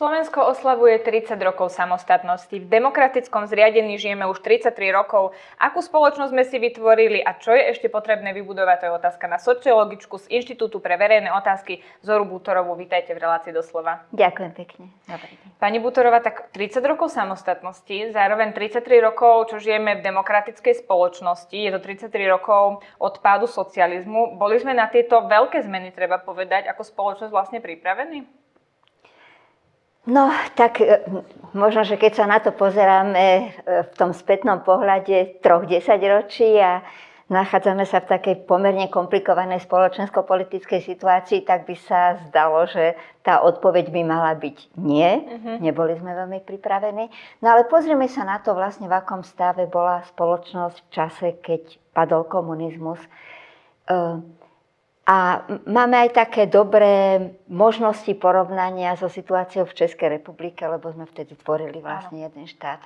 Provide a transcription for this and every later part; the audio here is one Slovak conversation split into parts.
Slovensko oslavuje 30 rokov samostatnosti. V demokratickom zriadení žijeme už 33 rokov. Akú spoločnosť sme si vytvorili a čo je ešte potrebné vybudovať, to je otázka na sociologičku z Inštitútu pre verejné otázky Zoru Bútorovú. Vítajte v relácii doslova. Ďakujem pekne. Dobrý Pani Bútorová, tak 30 rokov samostatnosti, zároveň 33 rokov, čo žijeme v demokratickej spoločnosti, je to 33 rokov od pádu socializmu. Boli sme na tieto veľké zmeny, treba povedať, ako spoločnosť vlastne pripravení? No, tak e, možno, že keď sa na to pozeráme e, v tom spätnom pohľade troch desaťročí a nachádzame sa v takej pomerne komplikovanej spoločensko-politickej situácii, tak by sa zdalo, že tá odpoveď by mala byť nie. Uh-huh. Neboli sme veľmi pripravení. No ale pozrieme sa na to vlastne, v akom stave bola spoločnosť v čase, keď padol komunizmus. Uh, a máme aj také dobré možnosti porovnania so situáciou v Českej republike, lebo sme vtedy tvorili vlastne jeden štát.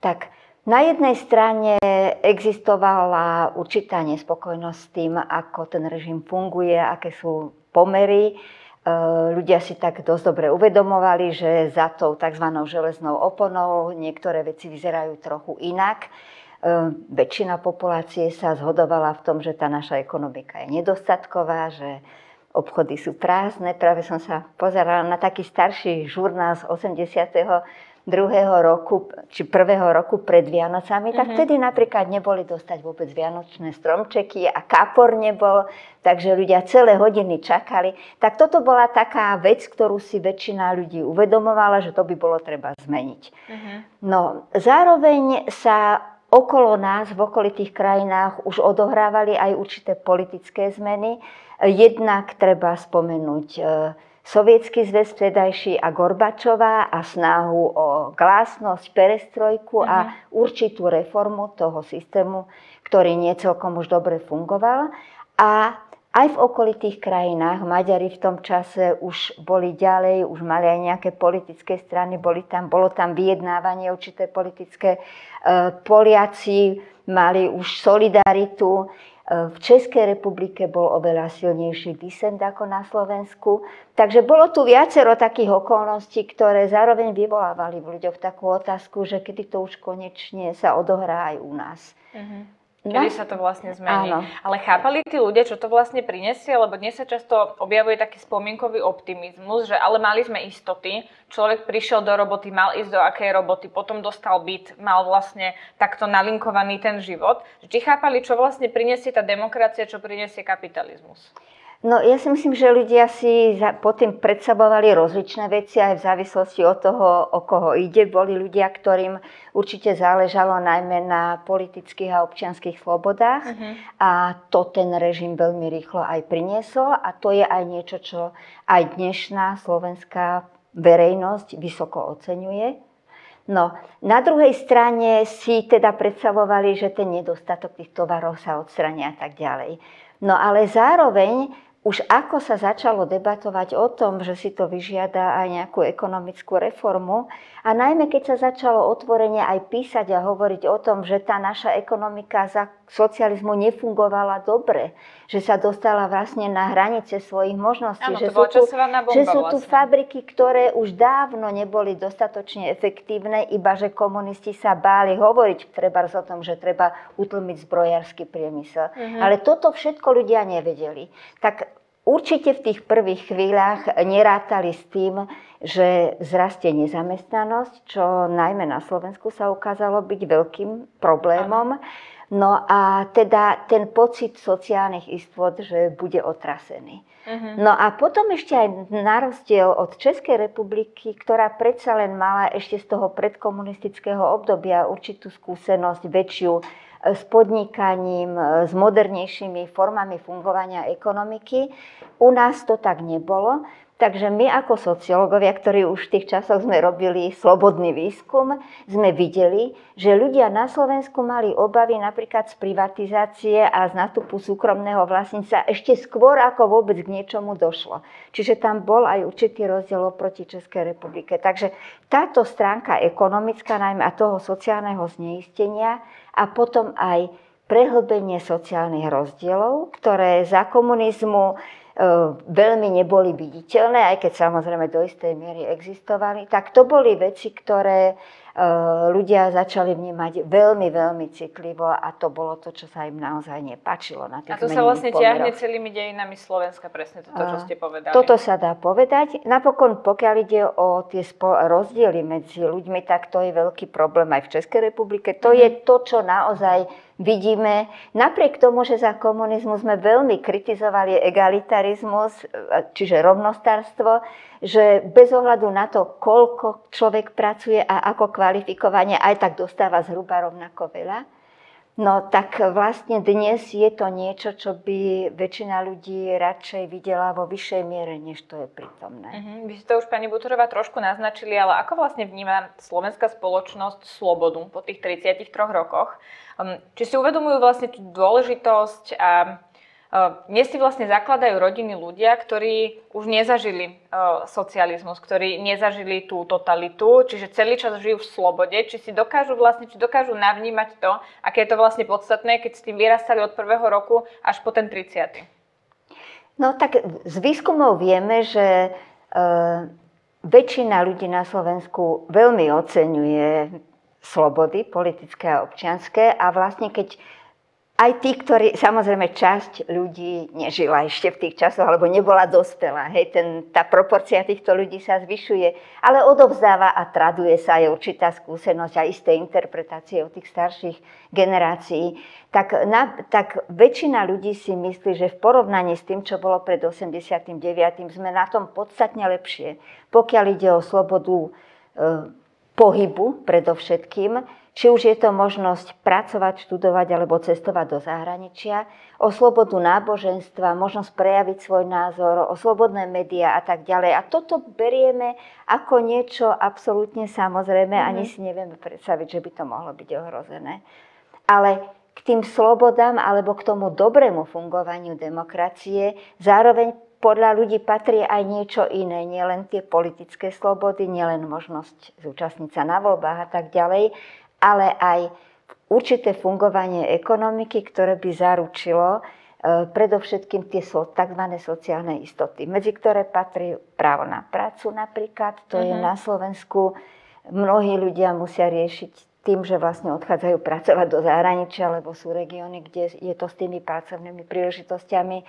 Tak na jednej strane existovala určitá nespokojnosť s tým, ako ten režim funguje, aké sú pomery. E, ľudia si tak dosť dobre uvedomovali, že za tou tzv. železnou oponou niektoré veci vyzerajú trochu inak. Ehm, väčšina populácie sa zhodovala v tom, že tá naša ekonomika je nedostatková, že obchody sú prázdne. Práve som sa pozerala na taký starší žurnál z 82. roku, či prvého roku pred Vianocami, tak mhm. vtedy napríklad neboli dostať vôbec vianočné stromčeky a kapor nebol, takže ľudia celé hodiny čakali. Tak toto bola taká vec, ktorú si väčšina ľudí uvedomovala, že to by bolo treba zmeniť. Uh-huh. No, zároveň sa okolo nás, v okolitých krajinách už odohrávali aj určité politické zmeny. Jednak treba spomenúť e, Sovietský zväz vtedajší a Gorbačová a snahu o glásnosť, perestrojku a mhm. určitú reformu toho systému, ktorý nie celkom už dobre fungoval. A aj v okolitých krajinách Maďari v tom čase už boli ďalej, už mali aj nejaké politické strany, boli tam, bolo tam vyjednávanie určité politické. E, Poliaci mali už solidaritu. E, v Českej republike bol oveľa silnejší disent ako na Slovensku. Takže bolo tu viacero takých okolností, ktoré zároveň vyvolávali v ľuďoch takú otázku, že kedy to už konečne sa odohrá aj u nás. Uh-huh. Kedy sa to vlastne zmení. Áno. Ale chápali tí ľudia, čo to vlastne prinesie? Lebo dnes sa často objavuje taký spomienkový optimizmus, že ale mali sme istoty, človek prišiel do roboty, mal ísť do akej roboty, potom dostal byt, mal vlastne takto nalinkovaný ten život. Či chápali, čo vlastne prinesie tá demokracia, čo prinesie kapitalizmus? No ja si myslím, že ľudia si pod tým predsabovali rozličné veci aj v závislosti od toho, o koho ide. Boli ľudia, ktorým určite záležalo najmä na politických a občianských slobodách uh-huh. a to ten režim veľmi rýchlo aj priniesol a to je aj niečo, čo aj dnešná slovenská verejnosť vysoko oceňuje. No, na druhej strane si teda predstavovali, že ten nedostatok tých tovarov sa odstrania a tak ďalej. No ale zároveň už ako sa začalo debatovať o tom, že si to vyžiada aj nejakú ekonomickú reformu a najmä keď sa začalo otvorene aj písať a hovoriť o tom, že tá naša ekonomika za socializmu nefungovala dobre, že sa dostala vlastne na hranice svojich možností, Áno, že, sú tu, bomba, že sú tu vlastne. fabriky, ktoré už dávno neboli dostatočne efektívne, iba že komunisti sa báli hovoriť treba o tom, že treba utlmiť zbrojársky priemysel. Uh-huh. Ale toto všetko ľudia nevedeli. Tak Určite v tých prvých chvíľach nerátali s tým, že zrastie nezamestnanosť, čo najmä na Slovensku sa ukázalo byť veľkým problémom. No a teda ten pocit sociálnych istôt, že bude otrasený. Uh-huh. No a potom ešte aj na rozdiel od Českej republiky, ktorá predsa len mala ešte z toho predkomunistického obdobia určitú skúsenosť väčšiu s podnikaním, s modernejšími formami fungovania ekonomiky. U nás to tak nebolo. Takže my ako sociológovia, ktorí už v tých časoch sme robili slobodný výskum, sme videli, že ľudia na Slovensku mali obavy napríklad z privatizácie a z nástupu súkromného vlastníca ešte skôr, ako vôbec k niečomu došlo. Čiže tam bol aj určitý rozdiel oproti Českej republike. Takže táto stránka ekonomická, najmä a toho sociálneho zneistenia a potom aj prehlbenie sociálnych rozdielov, ktoré za komunizmu veľmi neboli viditeľné, aj keď samozrejme do istej miery existovali, tak to boli veci, ktoré e, ľudia začali vnímať veľmi, veľmi citlivo a to bolo to, čo sa im naozaj nepačilo. Na tých a to sa vlastne pomeroch. ťahne celými dejinami Slovenska, presne toto, čo ste povedali. Toto sa dá povedať. Napokon, pokiaľ ide o tie rozdiely medzi ľuďmi, tak to je veľký problém aj v Českej republike. To mm-hmm. je to, čo naozaj vidíme, napriek tomu, že za komunizmu sme veľmi kritizovali egalitarizmus, čiže rovnostárstvo, že bez ohľadu na to, koľko človek pracuje a ako kvalifikovanie, aj tak dostáva zhruba rovnako veľa. No tak vlastne dnes je to niečo, čo by väčšina ľudí radšej videla vo vyššej miere, než to je prítomné. Uh-huh. Vy ste to už, pani Butorová, trošku naznačili, ale ako vlastne vníma slovenská spoločnosť slobodu po tých 33 rokoch? Um, či si uvedomujú vlastne tú dôležitosť a dnes si vlastne zakladajú rodiny ľudia, ktorí už nezažili socializmus, ktorí nezažili tú totalitu, čiže celý čas žijú v slobode, či si dokážu vlastne, či dokážu navnímať to, aké je to vlastne podstatné, keď s tým vyrastali od prvého roku až po ten 30. No tak z výskumov vieme, že e, väčšina ľudí na Slovensku veľmi oceňuje slobody politické a občianské a vlastne keď aj tí, ktorí, samozrejme časť ľudí nežila ešte v tých časoch, alebo nebola dospelá. Hej, ten, tá proporcia týchto ľudí sa zvyšuje, ale odovzdáva a traduje sa aj určitá skúsenosť a isté interpretácie od tých starších generácií. Tak, na, tak väčšina ľudí si myslí, že v porovnaní s tým, čo bolo pred 89. sme na tom podstatne lepšie, pokiaľ ide o slobodu e, pohybu predovšetkým, či už je to možnosť pracovať, študovať alebo cestovať do zahraničia, o slobodu náboženstva, možnosť prejaviť svoj názor, o slobodné médiá a tak ďalej. A toto berieme ako niečo absolútne samozrejme, mm-hmm. ani si nevieme predstaviť, že by to mohlo byť ohrozené. Ale k tým slobodám alebo k tomu dobrému fungovaniu demokracie zároveň podľa ľudí patrí aj niečo iné, nielen tie politické slobody, nielen možnosť zúčastniť sa na voľbách a tak ďalej, ale aj určité fungovanie ekonomiky, ktoré by zaručilo e, predovšetkým tie tzv. sociálne istoty, medzi ktoré patrí právo na prácu napríklad. To uh-huh. je mhm. na Slovensku. Mnohí ľudia musia riešiť tým, že vlastne odchádzajú pracovať do zahraničia, lebo sú regióny, kde je to s tými pracovnými príležitostiami e,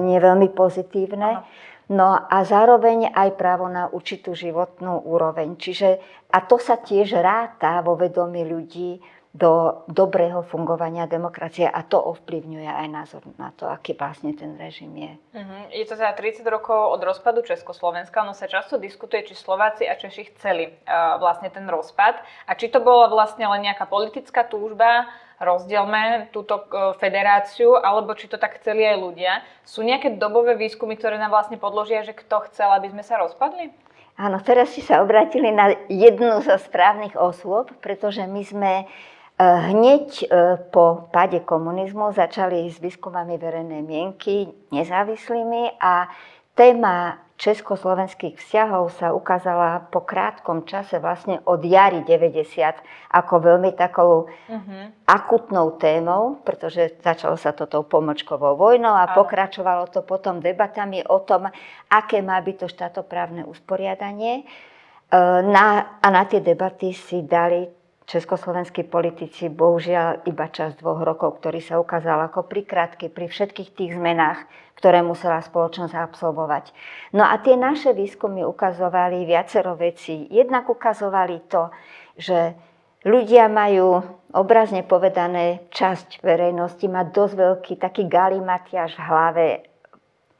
nie veľmi pozitívne. Uh-huh. No a zároveň aj právo na určitú životnú úroveň. Čiže, a to sa tiež ráta vo vedomí ľudí do dobrého fungovania demokracie a to ovplyvňuje aj názor na to, aký vlastne ten režim je. Uh-huh. Je to teda 30 rokov od rozpadu Československa, ono sa často diskutuje, či Slováci a Češi chceli uh, vlastne ten rozpad a či to bola vlastne len nejaká politická túžba rozdielme túto e, federáciu, alebo či to tak chceli aj ľudia. Sú nejaké dobové výskumy, ktoré nám vlastne podložia, že kto chcel, aby sme sa rozpadli? Áno, teraz ste sa obratili na jednu zo správnych osôb, pretože my sme e, hneď e, po páde komunizmu začali s výskumami verejnej mienky nezávislými a téma československých vzťahov sa ukázala po krátkom čase, vlastne od jary 90, ako veľmi takou uh-huh. akutnou témou, pretože začalo sa to tou pomočkovou vojnou a Ale. pokračovalo to potom debatami o tom, aké má byť to štátoprávne usporiadanie. E, na, a na tie debaty si dali československí politici bohužiaľ iba čas dvoch rokov, ktorý sa ukázal ako prikrátky pri všetkých tých zmenách, ktoré musela spoločnosť absolvovať. No a tie naše výskumy ukazovali viacero vecí. Jednak ukazovali to, že ľudia majú, obrazne povedané, časť verejnosti má dosť veľký taký galimatiaž v hlave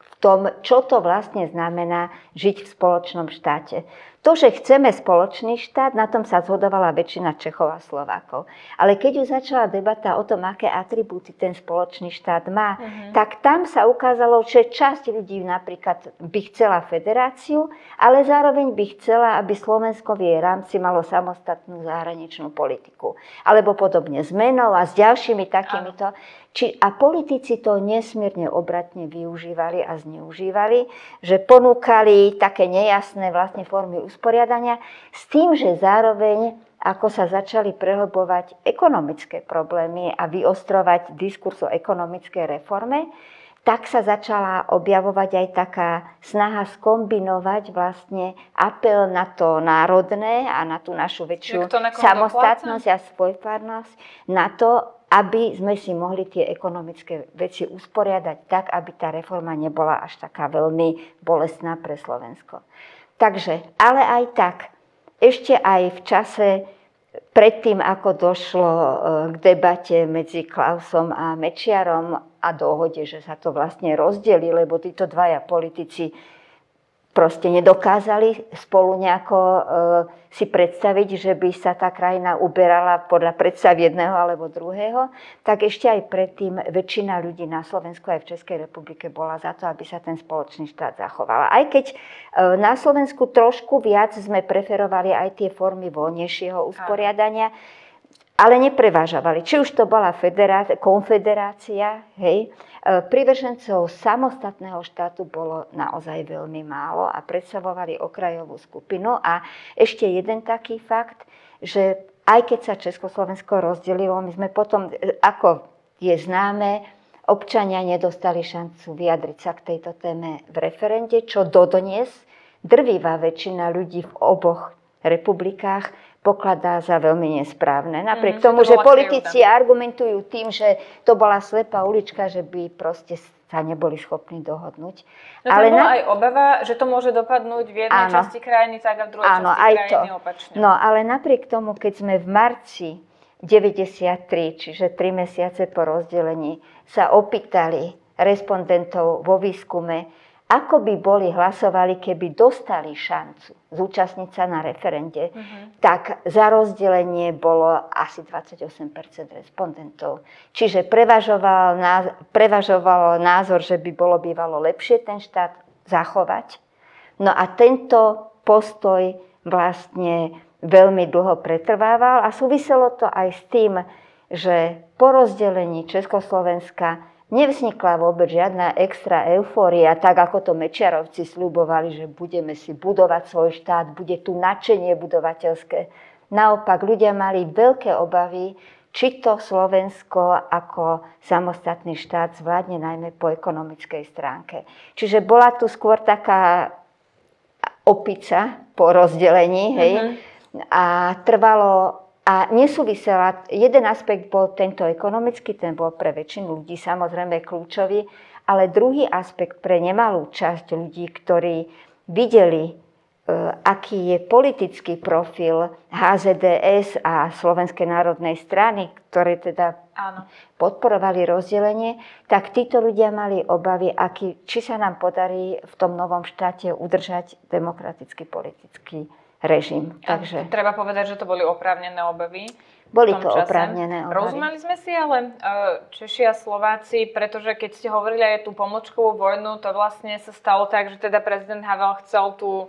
v tom, čo to vlastne znamená žiť v spoločnom štáte. To, že chceme spoločný štát, na tom sa zhodovala väčšina Čechov a Slovákov. Ale keď už začala debata o tom, aké atribúty ten spoločný štát má, uh-huh. tak tam sa ukázalo, že časť ľudí napríklad by chcela federáciu, ale zároveň by chcela, aby Slovensko v jej rámci malo samostatnú zahraničnú politiku. Alebo podobne s menou a s ďalšími takýmito. Či, a politici to nesmierne obratne využívali a zneužívali, že ponúkali také nejasné vlastne formy usporiadania s tým, že zároveň ako sa začali prehlbovať ekonomické problémy a vyostrovať diskurs o ekonomickej reforme, tak sa začala objavovať aj taká snaha skombinovať vlastne apel na to národné a na tú našu väčšiu samostatnosť a svojpárnosť, na to, aby sme si mohli tie ekonomické veci usporiadať tak, aby tá reforma nebola až taká veľmi bolestná pre Slovensko. Takže, ale aj tak, ešte aj v čase predtým, ako došlo e, k debate medzi Klausom a Mečiarom a dohode, že sa to vlastne rozdeli, lebo títo dvaja politici proste nedokázali spolu nejako e, si predstaviť, že by sa tá krajina uberala podľa predstav jedného alebo druhého, tak ešte aj predtým väčšina ľudí na Slovensku aj v Českej republike bola za to, aby sa ten spoločný štát zachoval. Aj keď e, na Slovensku trošku viac sme preferovali aj tie formy voľnejšieho usporiadania, ale neprevážovali. Či už to bola konfederácia, hej, E, privržencov samostatného štátu bolo naozaj veľmi málo a predstavovali okrajovú skupinu. A ešte jeden taký fakt, že aj keď sa Československo rozdelilo, my sme potom, e, ako je známe, občania nedostali šancu vyjadriť sa k tejto téme v referende, čo dodnes drvivá väčšina ľudí v oboch republikách pokladá za veľmi nesprávne. Napriek mm, tomu, že politici krivda. argumentujú tým, že to bola slepá ulička, že by proste sa neboli schopní dohodnúť. No Ale bola na... aj obava, že to môže dopadnúť v jednej áno. časti krajiny, tak a v druhej áno, časti aj krajiny to. opačne. No ale napriek tomu, keď sme v marci 93, čiže 3 mesiace po rozdelení, sa opýtali respondentov vo výskume, ako by boli hlasovali, keby dostali šancu zúčastniť sa na referende, uh-huh. tak za rozdelenie bolo asi 28% respondentov. Čiže prevažoval, prevažoval názor, že by bolo bývalo lepšie ten štát zachovať. No a tento postoj vlastne veľmi dlho pretrvával a súviselo to aj s tým, že po rozdelení Československa nevznikla vôbec žiadna extra eufória, tak ako to Mečiarovci slúbovali, že budeme si budovať svoj štát, bude tu nadšenie budovateľské. Naopak, ľudia mali veľké obavy, či to Slovensko ako samostatný štát zvládne najmä po ekonomickej stránke. Čiže bola tu skôr taká opica po rozdelení, hej, mm-hmm. a trvalo a nesúvisela, jeden aspekt bol tento ekonomický, ten bol pre väčšinu ľudí samozrejme kľúčový, ale druhý aspekt pre nemalú časť ľudí, ktorí videli, e, aký je politický profil HZDS a Slovenskej národnej strany, ktoré teda Áno. podporovali rozdelenie, tak títo ľudia mali obavy, aký, či sa nám podarí v tom novom štáte udržať demokratický politický režim. Takže... treba povedať, že to boli oprávnené obavy. Boli to čase. oprávnené obavy. Rozumeli sme si ale e, Češi a Slováci, pretože keď ste hovorili aj tú pomočkovú vojnu, to vlastne sa stalo tak, že teda prezident Havel chcel tú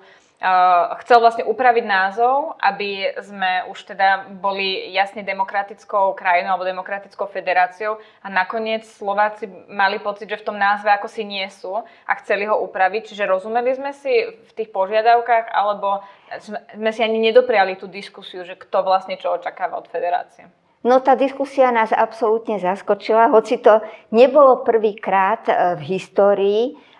chcel vlastne upraviť názov, aby sme už teda boli jasne demokratickou krajinou alebo demokratickou federáciou a nakoniec Slováci mali pocit, že v tom názve ako si nie sú a chceli ho upraviť. Čiže rozumeli sme si v tých požiadavkách alebo sme si ani nedopriali tú diskusiu, že kto vlastne čo očakáva od federácie. No tá diskusia nás absolútne zaskočila, hoci to nebolo prvýkrát e, v histórii, Eh,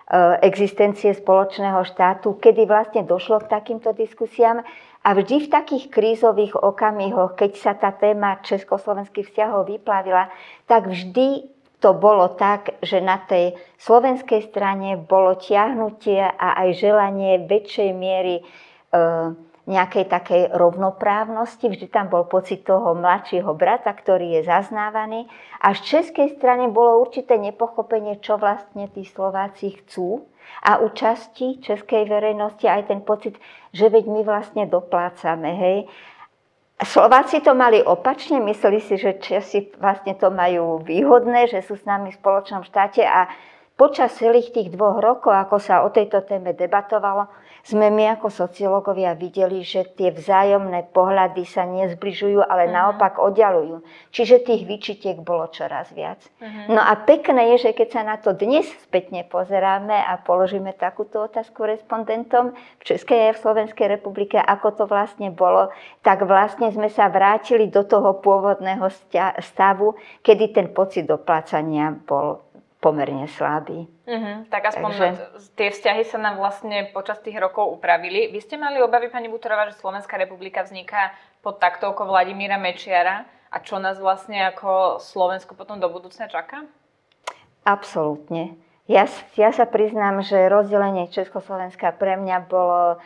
existencie spoločného štátu, kedy vlastne došlo k takýmto diskusiám. A vždy v takých krízových okamihoch, keď sa tá téma československých vzťahov vyplavila, tak vždy to bolo tak, že na tej slovenskej strane bolo ťahnutie a aj želanie väčšej miery e, nejakej takej rovnoprávnosti, vždy tam bol pocit toho mladšieho brata, ktorý je zaznávaný. A z českej strany bolo určité nepochopenie, čo vlastne tí Slováci chcú. A u časti českej verejnosti aj ten pocit, že veď my vlastne doplácame, hej. Slováci to mali opačne, mysleli si, že Česi vlastne to majú výhodné, že sú s nami v spoločnom štáte a počas celých tých dvoch rokov, ako sa o tejto téme debatovalo, sme my ako sociológovia videli, že tie vzájomné pohľady sa nezbližujú, ale uh-huh. naopak oddalujú. Čiže tých výčitiek bolo čoraz viac. Uh-huh. No a pekné je, že keď sa na to dnes spätne pozeráme a položíme takúto otázku respondentom v Českej a v Slovenskej republike, ako to vlastne bolo, tak vlastne sme sa vrátili do toho pôvodného stavu, kedy ten pocit doplácania bol pomerne slabý. Uh-huh, tak aspoň Takže... tie vzťahy sa nám vlastne počas tých rokov upravili. Vy ste mali obavy, pani Butorová, že Slovenská republika vzniká pod taktovkou Vladimíra Mečiara a čo nás vlastne ako Slovensko potom do budúcna čaká? Absolútne. Ja, ja sa priznám, že rozdelenie Československa pre mňa bolo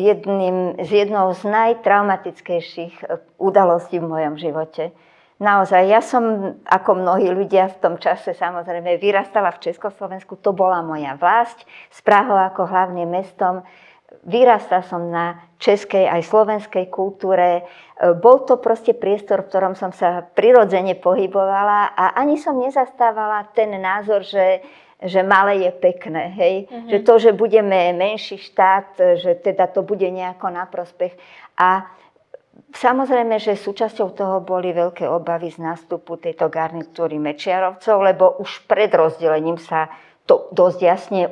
jedným, z jednou z najtraumatickejších udalostí v mojom živote naozaj, ja som, ako mnohí ľudia v tom čase samozrejme, vyrastala v Československu, to bola moja vlast, s Prahou ako hlavným mestom. Vyrastala som na českej aj slovenskej kultúre. E, bol to proste priestor, v ktorom som sa prirodzene pohybovala a ani som nezastávala ten názor, že, že malé je pekné, hej? Mm-hmm. Že to, že budeme menší štát, že teda to bude nejako na prospech. A Samozrejme, že súčasťou toho boli veľké obavy z nástupu tejto garnitúry Mečiarovcov, lebo už pred rozdelením sa to dosť jasne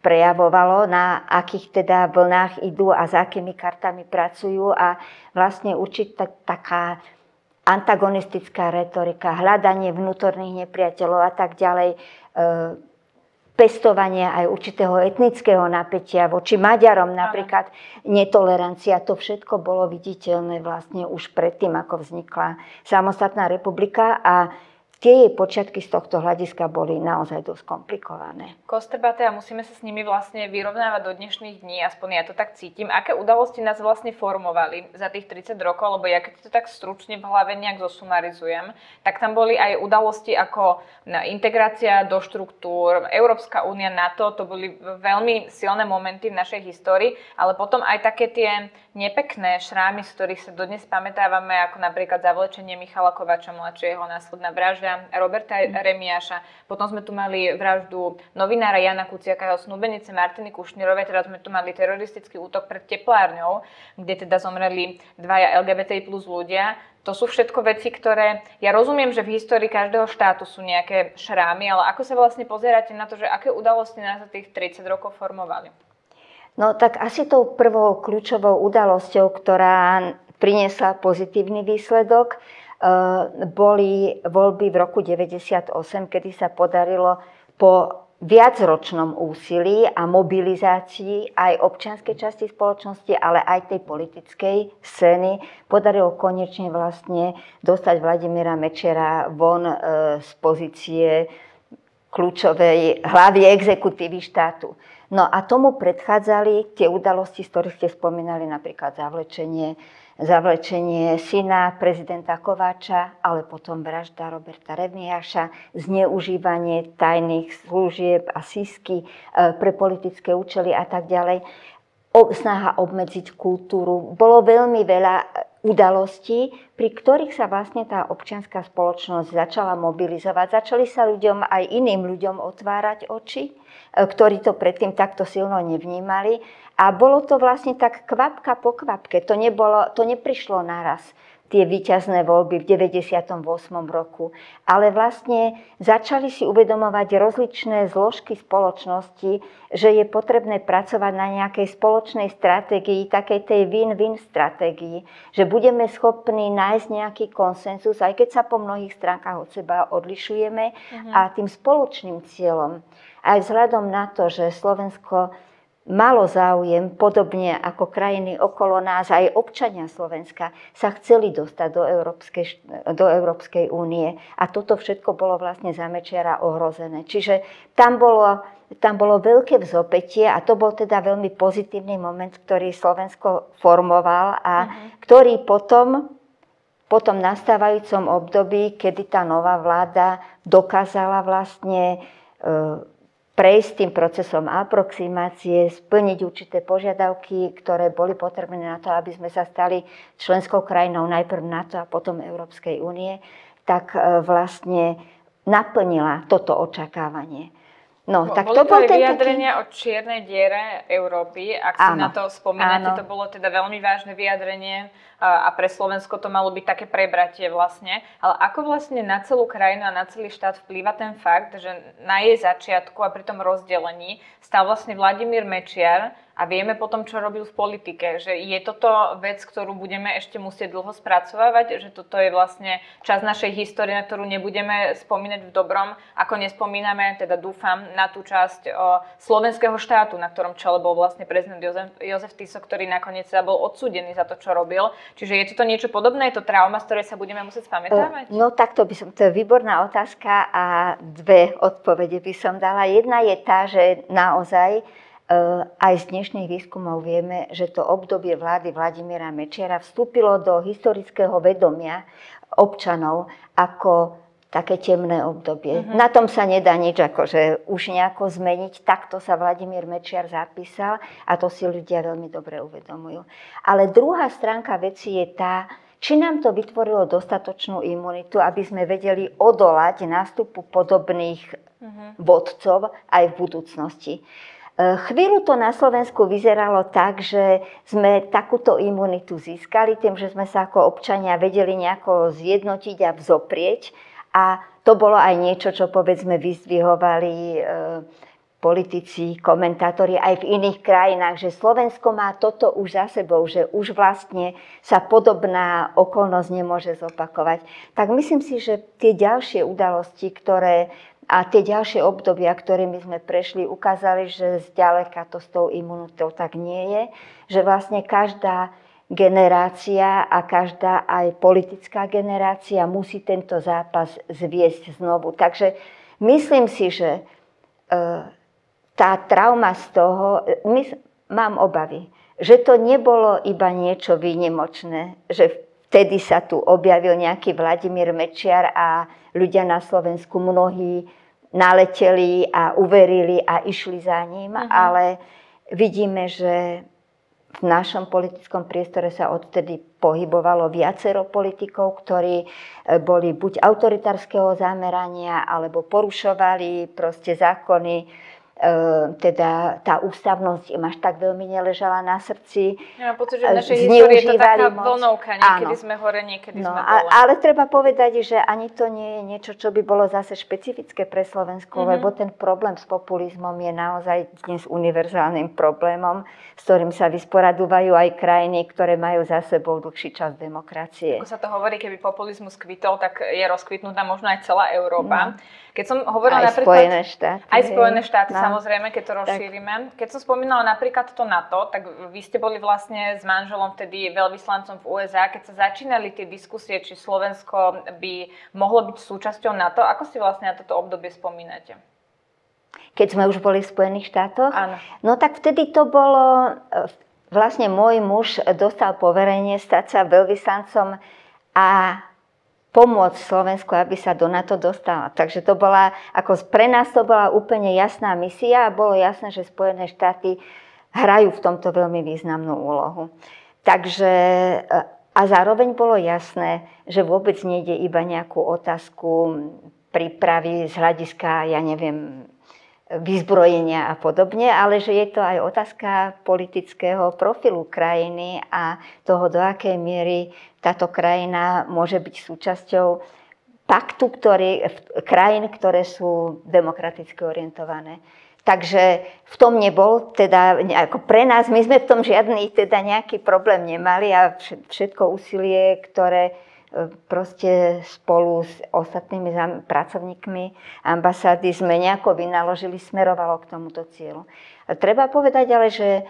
prejavovalo, na akých teda vlnách idú a s akými kartami pracujú. A vlastne určitá taká antagonistická retorika, hľadanie vnútorných nepriateľov a tak ďalej, e, pestovanie aj určitého etnického napätia voči Maďarom, napríklad netolerancia, to všetko bolo viditeľné vlastne už predtým, ako vznikla samostatná republika a tie jej počiatky z tohto hľadiska boli naozaj dosť komplikované. Kostrbate a musíme sa s nimi vlastne vyrovnávať do dnešných dní, aspoň ja to tak cítim. Aké udalosti nás vlastne formovali za tých 30 rokov, lebo ja keď to tak stručne v hlave nejak zosumarizujem, tak tam boli aj udalosti ako integrácia do štruktúr, Európska únia, NATO, to boli veľmi silné momenty v našej histórii, ale potom aj také tie nepekné šrámy, z ktorých sa dodnes pamätávame, ako napríklad zavlečenie Michala Kovača mladšieho, následná vražda Roberta mm. Remiáša. Potom sme tu mali vraždu novinára Jana Kuciaka, jeho snúbenice Martiny Kušnírovej, teraz sme tu mali teroristický útok pred teplárňou, kde teda zomreli dvaja LGBTI plus ľudia. To sú všetko veci, ktoré, ja rozumiem, že v histórii každého štátu sú nejaké šrámy, ale ako sa vlastne pozeráte na to, že aké udalosti nás za tých 30 rokov formovali? No tak asi tou prvou kľúčovou udalosťou, ktorá priniesla pozitívny výsledok, boli voľby v roku 98, kedy sa podarilo po viacročnom úsilí a mobilizácii aj občianskej časti spoločnosti, ale aj tej politickej scény podarilo konečne vlastne dostať Vladimíra Mečera von eh, z pozície kľúčovej hlavy exekutívy štátu. No a tomu predchádzali tie udalosti, z ktorých ste spomínali, napríklad zavlečenie, zavlečenie syna prezidenta Kováča, ale potom vražda Roberta Remiáša, zneužívanie tajných služieb a sísky e, pre politické účely a tak ďalej, snaha obmedziť kultúru. Bolo veľmi veľa udalostí, pri ktorých sa vlastne tá občianská spoločnosť začala mobilizovať. Začali sa ľuďom aj iným ľuďom otvárať oči, e, ktorí to predtým takto silno nevnímali. A bolo to vlastne tak kvapka po kvapke. To, nebolo, to neprišlo naraz tie víťazné voľby v 98. roku. Ale vlastne začali si uvedomovať rozličné zložky spoločnosti, že je potrebné pracovať na nejakej spoločnej stratégii, takej tej win-win stratégii, že budeme schopní nájsť nejaký konsenzus, aj keď sa po mnohých stránkach od seba odlišujeme. Uh-huh. A tým spoločným cieľom, aj vzhľadom na to, že Slovensko malo záujem, podobne ako krajiny okolo nás, aj občania Slovenska sa chceli dostať do Európskej, do Európskej únie. A toto všetko bolo vlastne za Mečiara ohrozené. Čiže tam bolo, tam bolo veľké vzopetie a to bol teda veľmi pozitívny moment, ktorý Slovensko formoval a uh-huh. ktorý potom po tom nastávajúcom období, kedy tá nová vláda dokázala vlastne e, prejsť tým procesom aproximácie, splniť určité požiadavky, ktoré boli potrebné na to, aby sme sa stali členskou krajinou najprv NATO a potom Európskej únie, tak e, vlastne naplnila toto očakávanie. No, tak to bol ten vyjadrenia taký... o čiernej diere Európy, ak si na to spomínate, áno. to bolo teda veľmi vážne vyjadrenie a pre Slovensko to malo byť také prebratie vlastne. Ale ako vlastne na celú krajinu a na celý štát vplýva ten fakt, že na jej začiatku a pri tom rozdelení stal vlastne Vladimír Mečiar a vieme potom, čo robil v politike. Že je toto vec, ktorú budeme ešte musieť dlho spracovávať, že toto je vlastne časť našej histórie, na ktorú nebudeme spomínať v dobrom, ako nespomíname, teda dúfam, na tú časť o, slovenského štátu, na ktorom čele bol vlastne prezident Jozef, Jozef Tiso, ktorý nakoniec sa bol odsúdený za to, čo robil. Čiže je to niečo podobné? Je to trauma, z ktorej sa budeme musieť spamätávať? No takto by som, to je výborná otázka a dve odpovede by som dala. Jedna je tá, že naozaj aj z dnešných výskumov vieme, že to obdobie vlády Vladimíra Mečiara vstúpilo do historického vedomia občanov ako také temné obdobie. Uh-huh. Na tom sa nedá nič akože už nejako zmeniť. Takto sa Vladimír Mečiar zapísal a to si ľudia veľmi dobre uvedomujú. Ale druhá stránka veci je tá, či nám to vytvorilo dostatočnú imunitu, aby sme vedeli odolať nástupu podobných uh-huh. vodcov aj v budúcnosti. Chvíľu to na Slovensku vyzeralo tak, že sme takúto imunitu získali tým, že sme sa ako občania vedeli nejako zjednotiť a vzoprieť. A to bolo aj niečo, čo povedzme vyzdvihovali e, politici, komentátori aj v iných krajinách, že Slovensko má toto už za sebou, že už vlastne sa podobná okolnosť nemôže zopakovať. Tak myslím si, že tie ďalšie udalosti, ktoré a tie ďalšie obdobia, ktorými sme prešli, ukázali, že zďaleka to s tou imunitou tak nie je, že vlastne každá generácia a každá aj politická generácia musí tento zápas zviesť znovu. Takže myslím si, že e, tá trauma z toho, my, mám obavy, že to nebolo iba niečo výnimočné, že vtedy sa tu objavil nejaký Vladimír Mečiar a ľudia na Slovensku mnohí naleteli a uverili a išli za ním, uh-huh. ale vidíme, že v našom politickom priestore sa odtedy pohybovalo viacero politikov, ktorí e, boli buď autoritárskeho zamerania, alebo porušovali proste zákony teda tá ústavnosť im až tak veľmi neležala na srdci. Ja mám pocit, že v našej histórii je to taká moc. vlnovka, niekedy Áno. sme hore, niekedy no, sme dole. Ale treba povedať, že ani to nie je niečo, čo by bolo zase špecifické pre Slovensko, mm-hmm. lebo ten problém s populizmom je naozaj dnes univerzálnym problémom, s ktorým sa vysporadúvajú aj krajiny, ktoré majú za sebou dlhší čas demokracie. Ako sa to hovorí, keby populizmus kvitol, tak je rozkvitnutá možno aj celá Európa. Mm. Keď som hovorila aj napríklad... Spojené štáty. Aj Spojené štáty, no. Samozrejme, keď to rozšírime. Tak. Keď som spomínala napríklad to NATO, tak vy ste boli vlastne s manželom vtedy veľvyslancom v USA. Keď sa začínali tie diskusie, či Slovensko by mohlo byť súčasťou NATO, ako si vlastne na toto obdobie spomínate? Keď sme už boli v Spojených štátoch? Áno. No tak vtedy to bolo... E, vlastne môj muž dostal poverenie stať sa veľvyslancom a pomôcť Slovensku, aby sa do NATO dostala. Takže to bola, ako pre nás to bola úplne jasná misia a bolo jasné, že Spojené štáty hrajú v tomto veľmi významnú úlohu. Takže e, a zároveň bolo jasné, že vôbec nejde iba nejakú otázku prípravy z hľadiska, ja neviem, vyzbrojenia a podobne, ale že je to aj otázka politického profilu krajiny a toho, do akej miery táto krajina môže byť súčasťou paktu ktorý, krajín, ktoré sú demokraticky orientované. Takže v tom nebol, teda ako pre nás, my sme v tom žiadny teda nejaký problém nemali a všetko úsilie, ktoré proste spolu s ostatnými pracovníkmi ambasády sme nejako vynaložili, smerovalo k tomuto cieľu. Treba povedať ale, že e,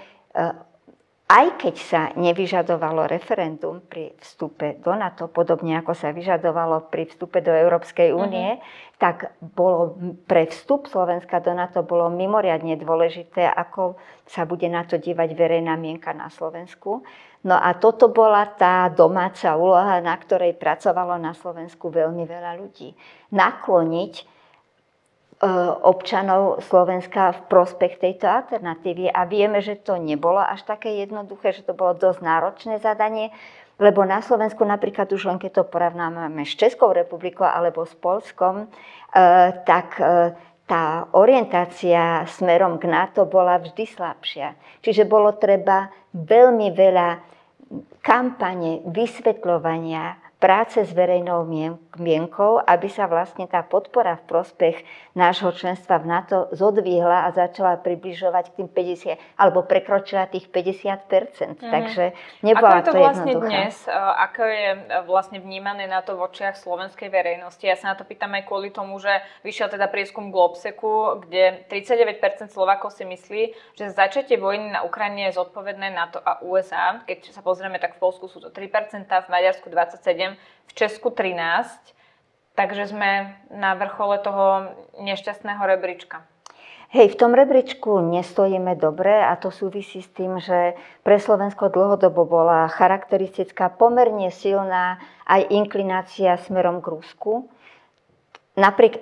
aj keď sa nevyžadovalo referendum pri vstupe do NATO, podobne ako sa vyžadovalo pri vstupe do Európskej únie, mm-hmm. tak bolo pre vstup Slovenska do NATO bolo mimoriadne dôležité, ako sa bude na to dívať verejná mienka na Slovensku. No a toto bola tá domáca úloha, na ktorej pracovalo na Slovensku veľmi veľa ľudí. Nakloniť E, občanov Slovenska v prospech tejto alternatívy. A vieme, že to nebolo až také jednoduché, že to bolo dosť náročné zadanie, lebo na Slovensku napríklad už len keď to porovnáme s Českou republikou alebo s Polskom, e, tak e, tá orientácia smerom k NATO bola vždy slabšia. Čiže bolo treba veľmi veľa kampane, vysvetľovania, práce s verejnou mienkou, aby sa vlastne tá podpora v prospech nášho členstva v NATO zodvihla a začala približovať k tým 50, alebo prekročila tých 50 mm. Takže nebola ako je to, to vlastne jednoduchá. dnes? E, ako je e, vlastne vnímané na to v očiach slovenskej verejnosti? Ja sa na to pýtam aj kvôli tomu, že vyšiel teda prieskum Globseku, kde 39% Slovákov si myslí, že začatie vojny na Ukrajine je zodpovedné NATO a USA. Keď sa pozrieme, tak v Polsku sú to 3% v Maďarsku 27 v Česku 13, takže sme na vrchole toho nešťastného rebríčka. Hej, v tom rebríčku nestojíme dobre a to súvisí s tým, že pre Slovensko dlhodobo bola charakteristická pomerne silná aj inklinácia smerom k Rusku. Napriek,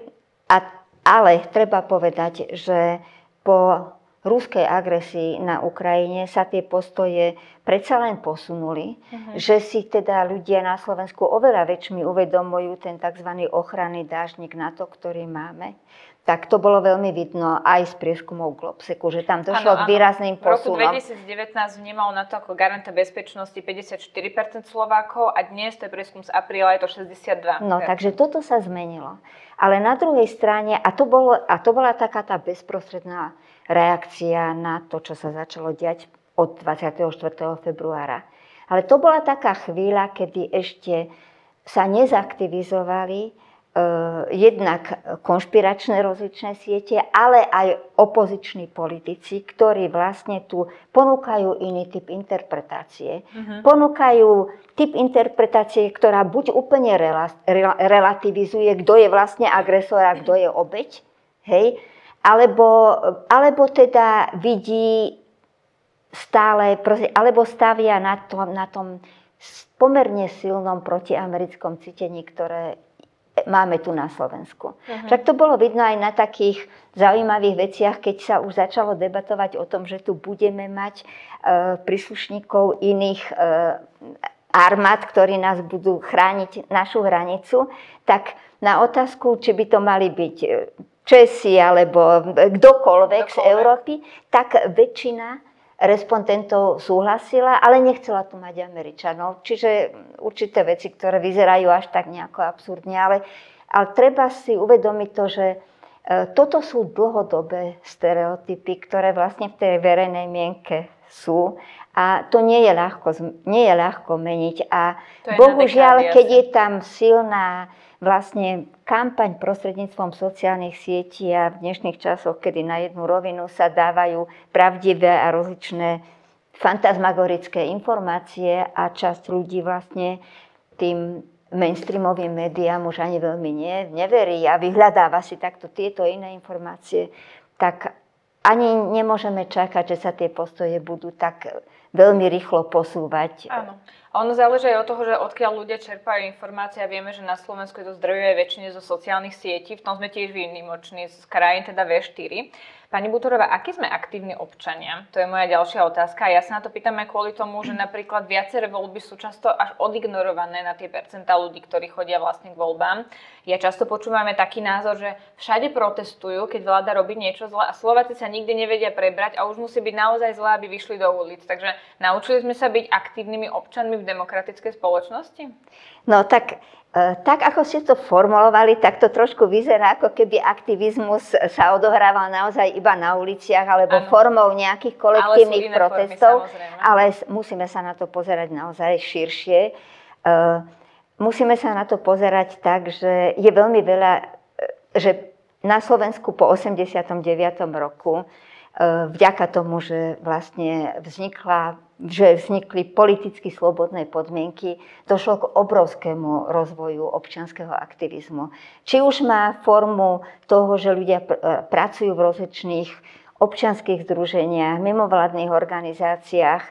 a, ale treba povedať, že po ruskej agresii na Ukrajine sa tie postoje predsa len posunuli, uh-huh. že si teda ľudia na Slovensku oveľa väčšmi uvedomujú ten tzv. ochranný dážnik na to, ktorý máme. Tak to bolo veľmi vidno aj z prieskumov Globseku, že tam došlo ano, k výrazným posunom. V roku 2019 vnímalo na to ako garanta bezpečnosti 54% Slovákov a dnes, to je prieskum z apríla, je to 62%. No, takže toto sa zmenilo. Ale na druhej strane, a to, bolo, a to bola taká tá bezprostredná reakcia na to, čo sa začalo diať od 24. februára. Ale to bola taká chvíľa, kedy ešte sa nezaktivizovali e, jednak konšpiračné rozličné siete, ale aj opoziční politici, ktorí vlastne tu ponúkajú iný typ interpretácie. Uh-huh. Ponúkajú typ interpretácie, ktorá buď úplne rela, relativizuje, kto je vlastne agresor a kto je obeď, hej, alebo, alebo teda vidí stále, alebo stavia na tom, na tom pomerne silnom protiamerickom cítení, ktoré máme tu na Slovensku. Uh-huh. Však to bolo vidno aj na takých zaujímavých veciach, keď sa už začalo debatovať o tom, že tu budeme mať e, príslušníkov iných e, armád, ktorí nás budú chrániť našu hranicu, tak na otázku, či by to mali byť e, Česi alebo kdokoľvek z Európy, tak väčšina respondentov súhlasila, ale nechcela tu mať Američanov. Čiže určité veci, ktoré vyzerajú až tak nejako absurdne, ale, ale treba si uvedomiť to, že e, toto sú dlhodobé stereotypy, ktoré vlastne v tej verejnej mienke sú a to nie je ľahko, nie je ľahko meniť. A bohužiaľ, keď je tam silná vlastne kampaň prostredníctvom sociálnych sietí a v dnešných časoch, kedy na jednu rovinu sa dávajú pravdivé a rozličné fantasmagorické informácie a časť ľudí vlastne tým mainstreamovým médiám už ani veľmi nie, neverí a vyhľadáva si takto tieto iné informácie, tak ani nemôžeme čakať, že sa tie postoje budú tak veľmi rýchlo posúvať. Áno. A ono záleží aj od toho, že odkiaľ ľudia čerpajú informácie vieme, že na Slovensku je to zdrojuje väčšine zo sociálnych sietí, v tom sme tiež výnimoční z krajín, teda V4. Pani Butorová, akí sme aktívni občania? To je moja ďalšia otázka. Ja sa na to pýtam aj kvôli tomu, že napríklad viaceré voľby sú často až odignorované na tie percentá ľudí, ktorí chodia vlastne k voľbám. Ja často počúvame taký názor, že všade protestujú, keď vláda robí niečo zle a Slováci sa nikdy nevedia prebrať a už musí byť naozaj zlé, aby vyšli do ulic. Takže naučili sme sa byť aktívnymi občanmi v demokratickej spoločnosti? No tak tak, ako ste to formulovali, tak to trošku vyzerá, ako keby aktivizmus sa odohrával naozaj iba na uliciach alebo ano. formou nejakých kolektívnych ale protestov. Formy, ale musíme sa na to pozerať naozaj širšie. E, musíme sa na to pozerať tak, že je veľmi veľa, že na Slovensku po 89. roku E, vďaka tomu, že vlastne vznikla, že vznikli politicky slobodné podmienky, došlo k obrovskému rozvoju občianského aktivizmu. Či už má formu toho, že ľudia pr- e, pracujú v rozličných občianských združeniach, mimovládnych organizáciách,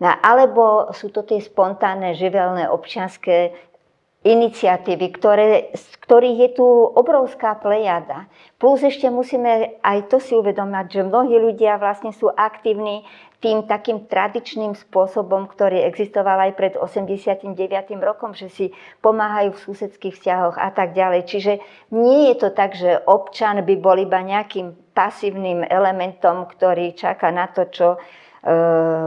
no, alebo sú to tie spontánne, živelné občianské iniciatívy, ktoré, z ktorých je tu obrovská plejada. Plus ešte musíme aj to si uvedomať, že mnohí ľudia vlastne sú aktívni tým takým tradičným spôsobom, ktorý existoval aj pred 89. rokom, že si pomáhajú v susedských vzťahoch a tak ďalej. Čiže nie je to tak, že občan by bol iba nejakým pasívnym elementom, ktorý čaká na to, čo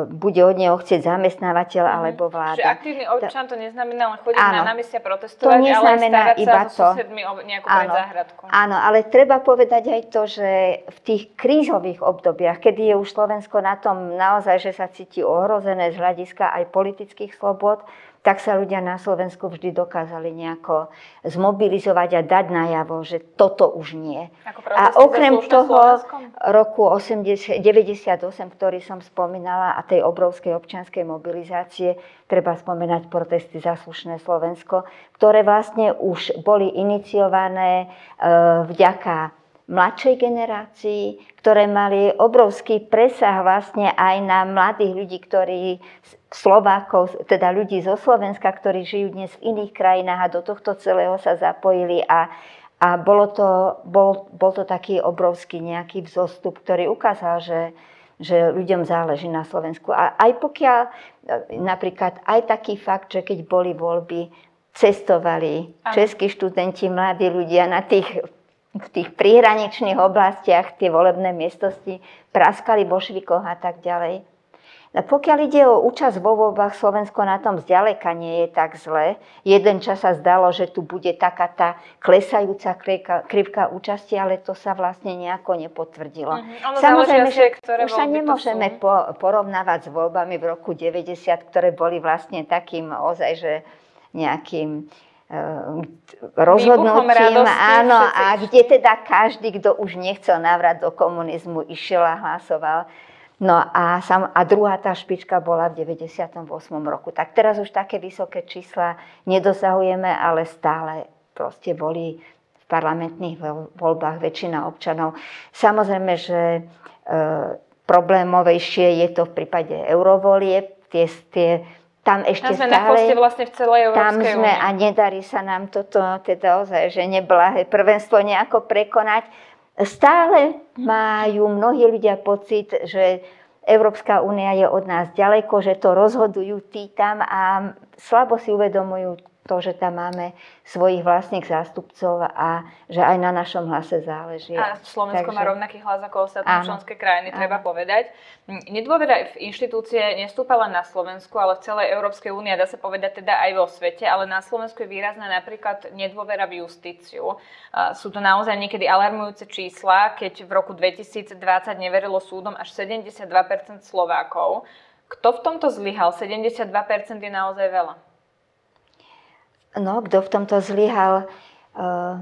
bude od neho chcieť zamestnávateľ mm. alebo vláda. Čiže aktívny občan to neznamená len chodiť áno, na námestia protestovať, to ale starať iba sa so susedmi o nejakú áno, záhradku. Áno, ale treba povedať aj to, že v tých krízových obdobiach, kedy je už Slovensko na tom naozaj, že sa cíti ohrozené z hľadiska aj politických slobod, tak sa ľudia na Slovensku vždy dokázali nejako zmobilizovať a dať najavo, že toto už nie. A okrem toho roku 80, 98, ktorý som spomínala, a tej obrovskej občianskej mobilizácie, treba spomenať protesty za slušné Slovensko, ktoré vlastne už boli iniciované e, vďaka mladšej generácii, ktoré mali obrovský presah vlastne aj na mladých ľudí, ktorí Slovákov, teda ľudí zo Slovenska, ktorí žijú dnes v iných krajinách a do tohto celého sa zapojili a, a bolo to, bol, bol to taký obrovský nejaký vzostup, ktorý ukázal, že, že ľuďom záleží na Slovensku. A aj pokiaľ, napríklad aj taký fakt, že keď boli voľby, cestovali českí študenti, mladí ľudia na tých, v tých príhraničných oblastiach, tie volebné miestnosti, praskali vo švikoch a tak ďalej. Pokiaľ ide o účasť vo voľbách, Slovensko na tom zďaleka nie je tak zle. Jeden čas sa zdalo, že tu bude taká tá klesajúca krivka účasti, ale to sa vlastne nejako nepotvrdilo. Mm-hmm. Samozrejme, že ktoré už sa nemôžeme po, porovnávať s voľbami v roku 90, ktoré boli vlastne takým ozaj, že nejakým rozhodnutím, áno, a kde teda každý, kto už nechcel návrat do komunizmu, išiel a hlasoval No a, sam, a druhá tá špička bola v 98. roku. Tak teraz už také vysoké čísla nedosahujeme, ale stále proste boli v parlamentných voľbách väčšina občanov. Samozrejme, že e, problémovejšie je to v prípade eurovolie. Tie, tie, tam ešte tam sme stále, na vlastne v celej Európskej Tam sme únie. a nedarí sa nám toto, teda ozaj, že neblahé prvenstvo nejako prekonať Stále majú mnohí ľudia pocit, že Európska únia je od nás ďaleko, že to rozhodujú tí tam a slabo si uvedomujú to, že tam máme svojich vlastných zástupcov a že aj na našom hlase záleží. A Slovensko Takže... má rovnaký hlas ako ostatné členské krajiny, áno. treba povedať. Nedôvera v inštitúcie nestúpala na Slovensku, ale v celej Európskej únie, dá sa povedať teda aj vo svete, ale na Slovensku je výrazná napríklad nedôvera v justíciu. Sú to naozaj niekedy alarmujúce čísla, keď v roku 2020 neverilo súdom až 72% Slovákov. Kto v tomto zlyhal? 72% je naozaj veľa. No, kto v tomto zlyhal? Eh,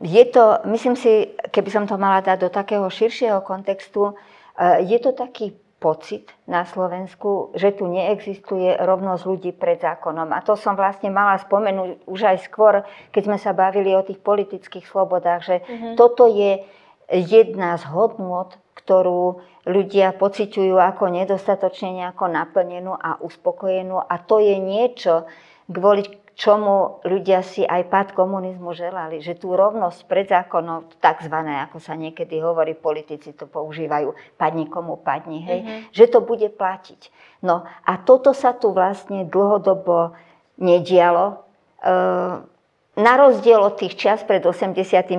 je to, myslím si, keby som to mala dať do takého širšieho kontextu, eh, je to taký pocit na Slovensku, že tu neexistuje rovnosť ľudí pred zákonom. A to som vlastne mala spomenúť už aj skôr, keď sme sa bavili o tých politických slobodách, že mm-hmm. toto je jedna z hodnôt, ktorú ľudia pociťujú ako nedostatočne nejako naplnenú a uspokojenú. A to je niečo, kvôli čomu ľudia si aj pád komunizmu želali, že tú rovnosť pred zákonom, takzvané, ako sa niekedy hovorí, politici to používajú, padni komu padni, hej, mm-hmm. že to bude platiť. No a toto sa tu vlastne dlhodobo nedialo. E- na rozdiel od tých čas pred 89.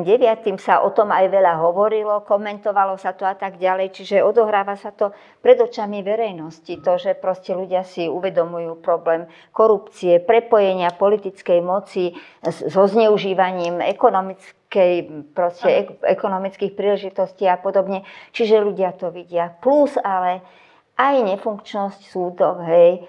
sa o tom aj veľa hovorilo, komentovalo sa to a tak ďalej, čiže odohráva sa to pred očami verejnosti. To, že proste ľudia si uvedomujú problém korupcie, prepojenia politickej moci so zneužívaním ekonomickej, proste, ekonomických príležitostí a podobne. Čiže ľudia to vidia. Plus ale aj nefunkčnosť súdov, hej,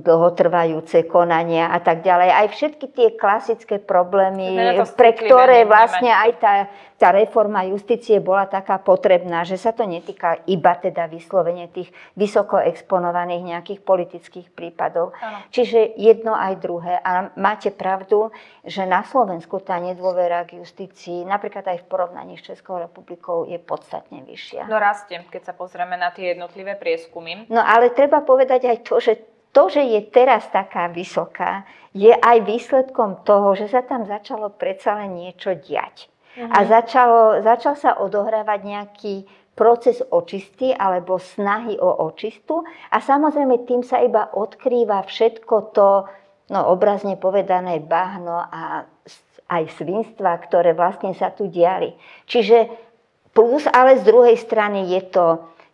dlhotrvajúce konania a tak ďalej. Aj všetky tie klasické problémy, pre ktoré vlastne aj tá, tá reforma justície bola taká potrebná, že sa to netýka iba teda vyslovene tých vysoko exponovaných nejakých politických prípadov. Ano. Čiže jedno aj druhé. A máte pravdu, že na Slovensku tá nedôvera k justícii, napríklad aj v porovnaní s Českou republikou, je podstatne vyššia. No rastie, keď sa pozrieme na tie jednotlivé prieskumy. No ale treba povedať aj to, že to, že je teraz taká vysoká, je aj výsledkom toho, že sa tam začalo predsa len niečo diať. Uh-huh. A mhm. začalo, začal sa odohrávať nejaký proces očisty alebo snahy o očistu a samozrejme tým sa iba odkrýva všetko to, no obrazne povedané, bahno a aj svinstva, ktoré vlastne sa tu diali. Čiže plus, ale z druhej strany je to,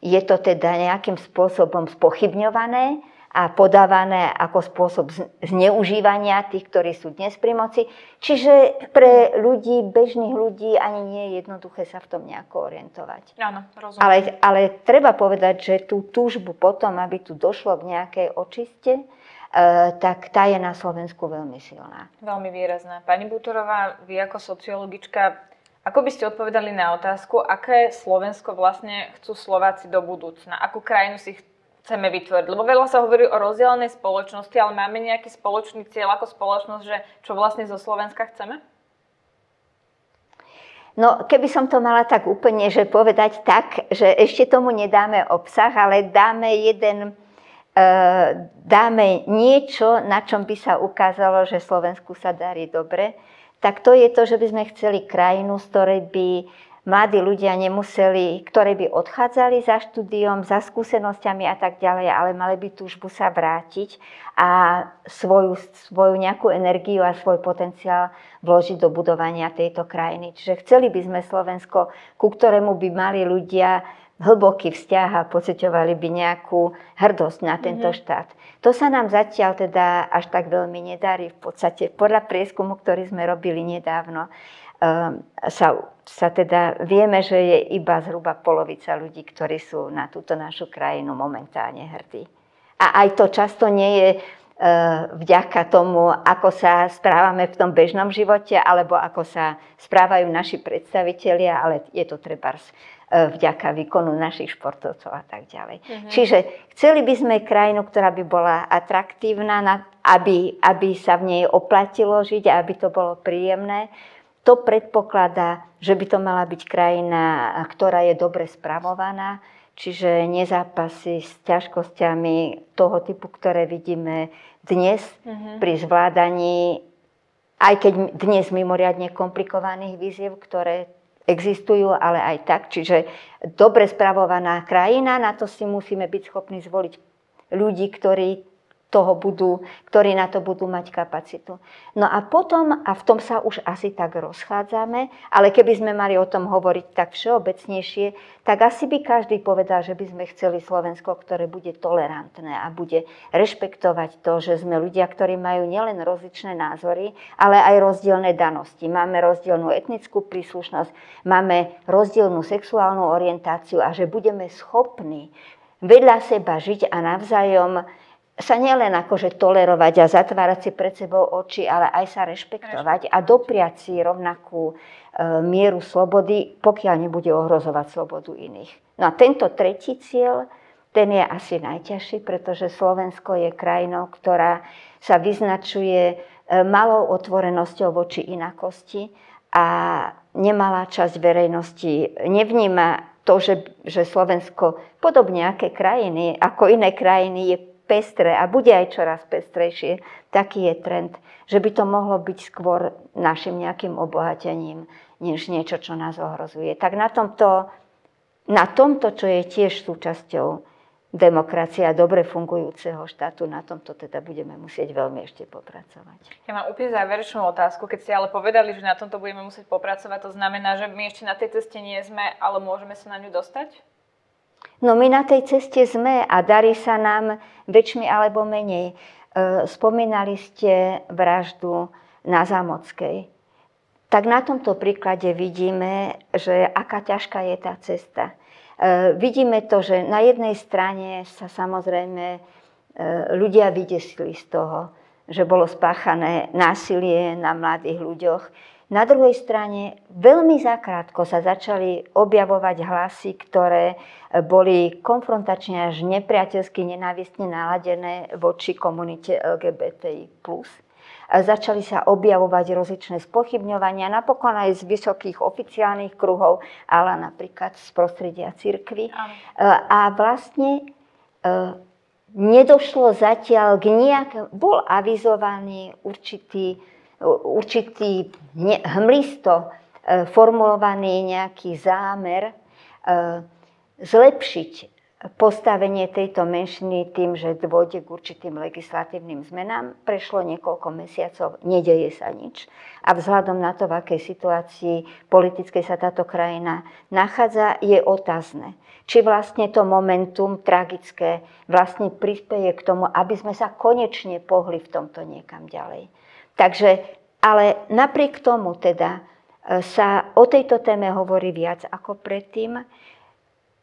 je to teda nejakým spôsobom spochybňované a podávané ako spôsob zneužívania tých, ktorí sú dnes pri moci. Čiže pre ľudí, bežných ľudí, ani nie je jednoduché sa v tom nejako orientovať. Áno, rozumiem. Ale, ale treba povedať, že tú túžbu potom, aby tu došlo k nejakej očiste, e, tak tá je na Slovensku veľmi silná. Veľmi výrazná. Pani Butorová, vy ako sociologička, ako by ste odpovedali na otázku, aké Slovensko vlastne chcú Slováci do budúcna? Akú krajinu si chceme vytvoriť? Lebo veľa sa hovorí o rozdielnej spoločnosti, ale máme nejaký spoločný cieľ ako spoločnosť, že čo vlastne zo Slovenska chceme? No, keby som to mala tak úplne, že povedať tak, že ešte tomu nedáme obsah, ale dáme jeden, e, dáme niečo, na čom by sa ukázalo, že Slovensku sa darí dobre, tak to je to, že by sme chceli krajinu, z ktorej by mladí ľudia nemuseli, ktorí by odchádzali za štúdiom, za skúsenosťami a tak ďalej, ale mali by túžbu sa vrátiť a svoju, svoju nejakú energiu a svoj potenciál vložiť do budovania tejto krajiny. Čiže chceli by sme Slovensko, ku ktorému by mali ľudia hlboký vzťah a pociťovali by nejakú hrdosť na tento mm-hmm. štát. To sa nám zatiaľ teda až tak veľmi nedarí. V podstate podľa prieskumu, ktorý sme robili nedávno, sa, sa teda vieme, že je iba zhruba polovica ľudí, ktorí sú na túto našu krajinu momentálne hrdí. A aj to často nie je ehm, vďaka tomu, ako sa správame v tom bežnom živote, alebo ako sa správajú naši predstavitelia, ale je to treba ehm, vďaka výkonu našich športovcov a tak ďalej. Mm-hmm. Čiže chceli by sme krajinu, ktorá by bola atraktívna, aby, aby sa v nej oplatilo žiť a aby to bolo príjemné to predpokladá, že by to mala byť krajina, ktorá je dobre spravovaná, čiže nezápasy s ťažkosťami toho typu, ktoré vidíme dnes mm-hmm. pri zvládaní, aj keď dnes mimoriadne komplikovaných výziev, ktoré existujú, ale aj tak. Čiže dobre spravovaná krajina, na to si musíme byť schopní zvoliť ľudí, ktorí toho budú, ktorí na to budú mať kapacitu. No a potom, a v tom sa už asi tak rozchádzame, ale keby sme mali o tom hovoriť tak všeobecnejšie, tak asi by každý povedal, že by sme chceli Slovensko, ktoré bude tolerantné a bude rešpektovať to, že sme ľudia, ktorí majú nielen rozličné názory, ale aj rozdielne danosti. Máme rozdielnú etnickú príslušnosť, máme rozdielnú sexuálnu orientáciu a že budeme schopní vedľa seba žiť a navzájom sa nielen akože tolerovať a zatvárať si pred sebou oči, ale aj sa rešpektovať a dopriať si rovnakú e, mieru slobody, pokiaľ nebude ohrozovať slobodu iných. No a tento tretí cieľ, ten je asi najťažší, pretože Slovensko je krajinou, ktorá sa vyznačuje e, malou otvorenosťou voči inakosti a nemalá časť verejnosti nevníma to, že, že Slovensko, podobne aké krajiny, ako iné krajiny, je pestré a bude aj čoraz pestrejšie, taký je trend, že by to mohlo byť skôr našim nejakým obohatením, než niečo, čo nás ohrozuje. Tak na tomto, na tomto čo je tiež súčasťou demokracia dobre fungujúceho štátu, na tomto teda budeme musieť veľmi ešte popracovať. Ja mám úplne záverečnú otázku. Keď ste ale povedali, že na tomto budeme musieť popracovať, to znamená, že my ešte na tej ceste nie sme, ale môžeme sa na ňu dostať? No my na tej ceste sme a darí sa nám väčšmi alebo menej. E, spomínali ste vraždu na Zámockej. Tak na tomto príklade vidíme, že aká ťažká je tá cesta. E, vidíme to, že na jednej strane sa samozrejme ľudia vydesili z toho, že bolo spáchané násilie na mladých ľuďoch. Na druhej strane veľmi zakrátko sa začali objavovať hlasy, ktoré boli konfrontačne až nepriateľsky nenávistne naladené voči komunite LGBTI+. Začali sa objavovať rozličné spochybňovania, napokon aj z vysokých oficiálnych kruhov, ale napríklad z prostredia cirkvy. A vlastne e, nedošlo zatiaľ k nejakému, bol avizovaný určitý, určitý hmlisto e, formulovaný nejaký zámer e, zlepšiť postavenie tejto menšiny tým, že dôjde k určitým legislatívnym zmenám. Prešlo niekoľko mesiacov, nedeje sa nič. A vzhľadom na to, v akej situácii politickej sa táto krajina nachádza, je otázne, či vlastne to momentum tragické vlastne prispieje k tomu, aby sme sa konečne pohli v tomto niekam ďalej. Takže, ale napriek tomu teda e, sa o tejto téme hovorí viac ako predtým.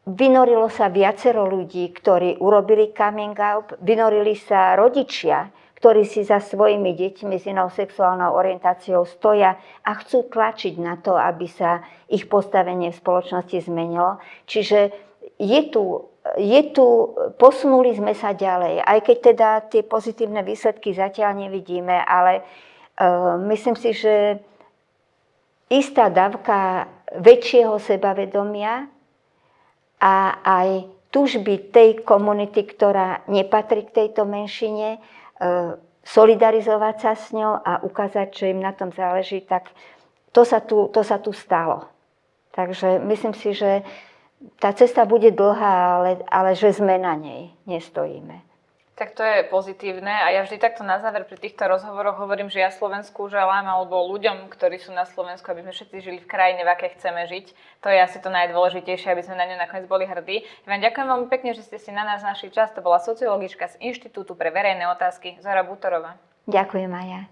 Vynorilo sa viacero ľudí, ktorí urobili coming out, vynorili sa rodičia, ktorí si za svojimi deťmi s inou sexuálnou orientáciou stoja a chcú tlačiť na to, aby sa ich postavenie v spoločnosti zmenilo. Čiže je tu, je tu, posunuli sme sa ďalej, aj keď teda tie pozitívne výsledky zatiaľ nevidíme, ale uh, myslím si, že istá dávka väčšieho sebavedomia a aj túžby tej komunity, ktorá nepatrí k tejto menšine, e, solidarizovať sa s ňou a ukázať, že im na tom záleží, tak to sa tu, to sa tu stalo. Takže myslím si, že tá cesta bude dlhá, ale, ale že sme na nej, nestojíme. Tak to je pozitívne a ja vždy takto na záver pri týchto rozhovoroch hovorím, že ja Slovensku želám alebo ľuďom, ktorí sú na Slovensku, aby sme všetci žili v krajine, v akej chceme žiť. To je asi to najdôležitejšie, aby sme na ňu nakoniec boli hrdí. Ja vám ďakujem veľmi pekne, že ste si na nás našli čas. To bola sociologička z Inštitútu pre verejné otázky Zora Butorová. Ďakujem, Maja.